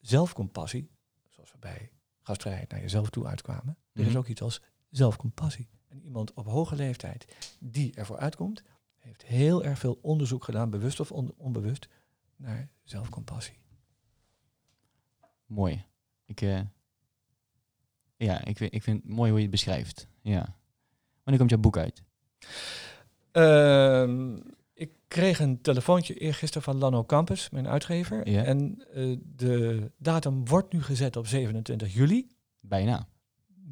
zelfcompassie, zoals we bij gastvrijheid naar jezelf toe uitkwamen, er is Mhm. ook iets als zelfcompassie. En iemand op hoge leeftijd die ervoor uitkomt, heeft heel erg veel onderzoek gedaan, bewust of on- onbewust, naar zelfcompassie. Mooi. Ik, eh, ja, ik, vind- ik vind het mooi hoe je het beschrijft. Ja. Wanneer komt jouw boek uit? Ehm, ik kreeg een telefoontje eergisteren van Lano Campus, mijn uitgever. Ja. En eh, de datum wordt nu gezet op 27 juli. Bijna.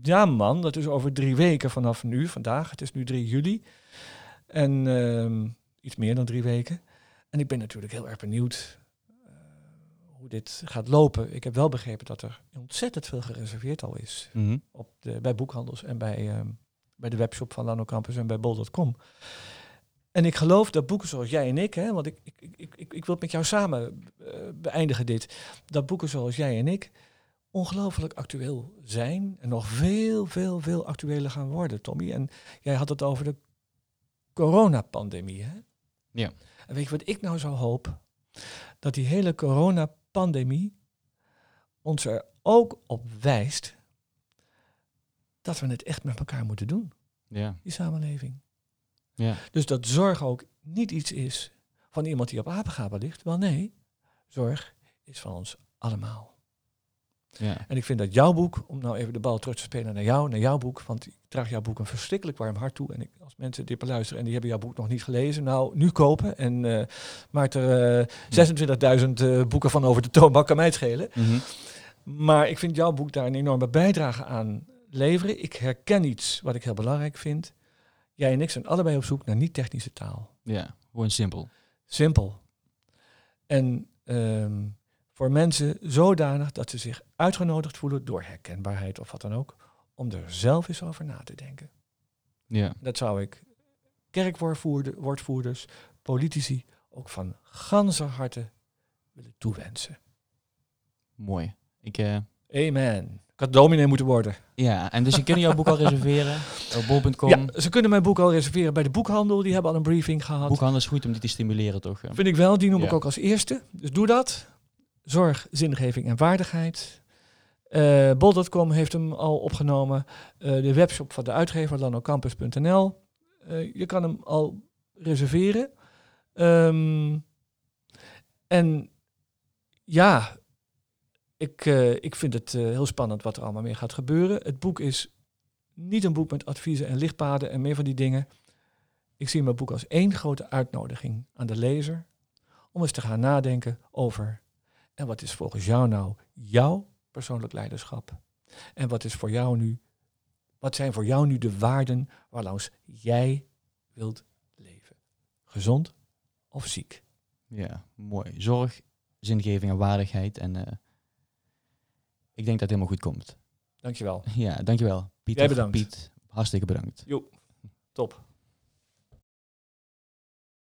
Ja man, dat is over drie weken vanaf nu, vandaag. Het is nu 3 juli. En ehm, iets meer dan drie weken. En ik ben natuurlijk heel erg benieuwd hoe dit gaat lopen. Ik heb wel begrepen dat er ontzettend veel gereserveerd al is Mhm. op de, bij boekhandels en bij, ehm, bij de webshop van Lano Campus en bij bol.com. En ik geloof dat boeken zoals jij en ik, hè, want ik, ik, ik, ik, ik wil het met jou samen eh, beëindigen dit, dat boeken zoals jij en ik ongelooflijk actueel zijn en nog veel, veel, veel actueler gaan worden, Tommy. En jij had het over de coronapandemie, hè? Ja. En weet je wat ik nou zo hoop? Dat die hele coronapandemie ons er ook op wijst dat we het echt met elkaar moeten doen, Ja. die samenleving. Ja. Dus dat zorg ook niet iets is van iemand die op apengapen ligt. Wel nee, zorg is van ons allemaal. Ja. En ik vind dat jouw boek, om nou even de bal terug te spelen naar jou, naar jouw boek, want ik draag jouw boek een verschrikkelijk warm hart toe. En ik, als mensen dit beluisteren en die hebben jouw boek nog niet gelezen, nou, nu kopen. En eh maakt er eh 26.000 eh, boeken van over de toonbank, kan mij het schelen. Mhm. Maar ik vind jouw boek daar een enorme bijdrage aan leveren. Ik herken iets wat ik heel belangrijk vind. Jij en ik zijn allebei op zoek naar niet-technische taal. ja. Gewoon simpel. Simpel. En ehm, voor mensen zodanig dat ze zich uitgenodigd voelen door herkenbaarheid of wat dan ook, om er zelf eens over na te denken. Ja. Dat zou ik kerkwoordvoerders, politici ook van ganser harte willen toewensen. Mooi. Ik, eh, Amen. Ik had dominee moeten worden. ja, en dus je kunt jouw boek al reserveren op bol.com. Ja, ze kunnen mijn boek al reserveren bij de boekhandel. Die hebben al een briefing gehad. Boekhandel is goed om die te stimuleren, toch? Vind ik wel, die noem ik ook als eerste. Dus doe dat. Zorg, zingeving en waardigheid. Eh Bol.com heeft hem al opgenomen. Eh, de webshop van de uitgever, lanocampus.nl. Eh, je kan hem al reserveren. Ehm, en ja, ik, ik vind het heel spannend wat er allemaal meer gaat gebeuren. Het boek is niet een boek met adviezen en lichtpaden en meer van die dingen. Ik zie mijn boek als één grote uitnodiging aan de lezer om eens te gaan nadenken over en wat is volgens jou nou jouw persoonlijk leiderschap? En wat is voor jou nu, wat zijn voor jou nu de waarden waarlangs jij wilt leven? Gezond of ziek? Ja, mooi. Zorg, zingeving en waardigheid. En eh, ik denk dat het helemaal goed komt. Dankjewel. Ja, dankjewel. Piet Jij of bedankt. Piet, hartstikke bedankt. Top.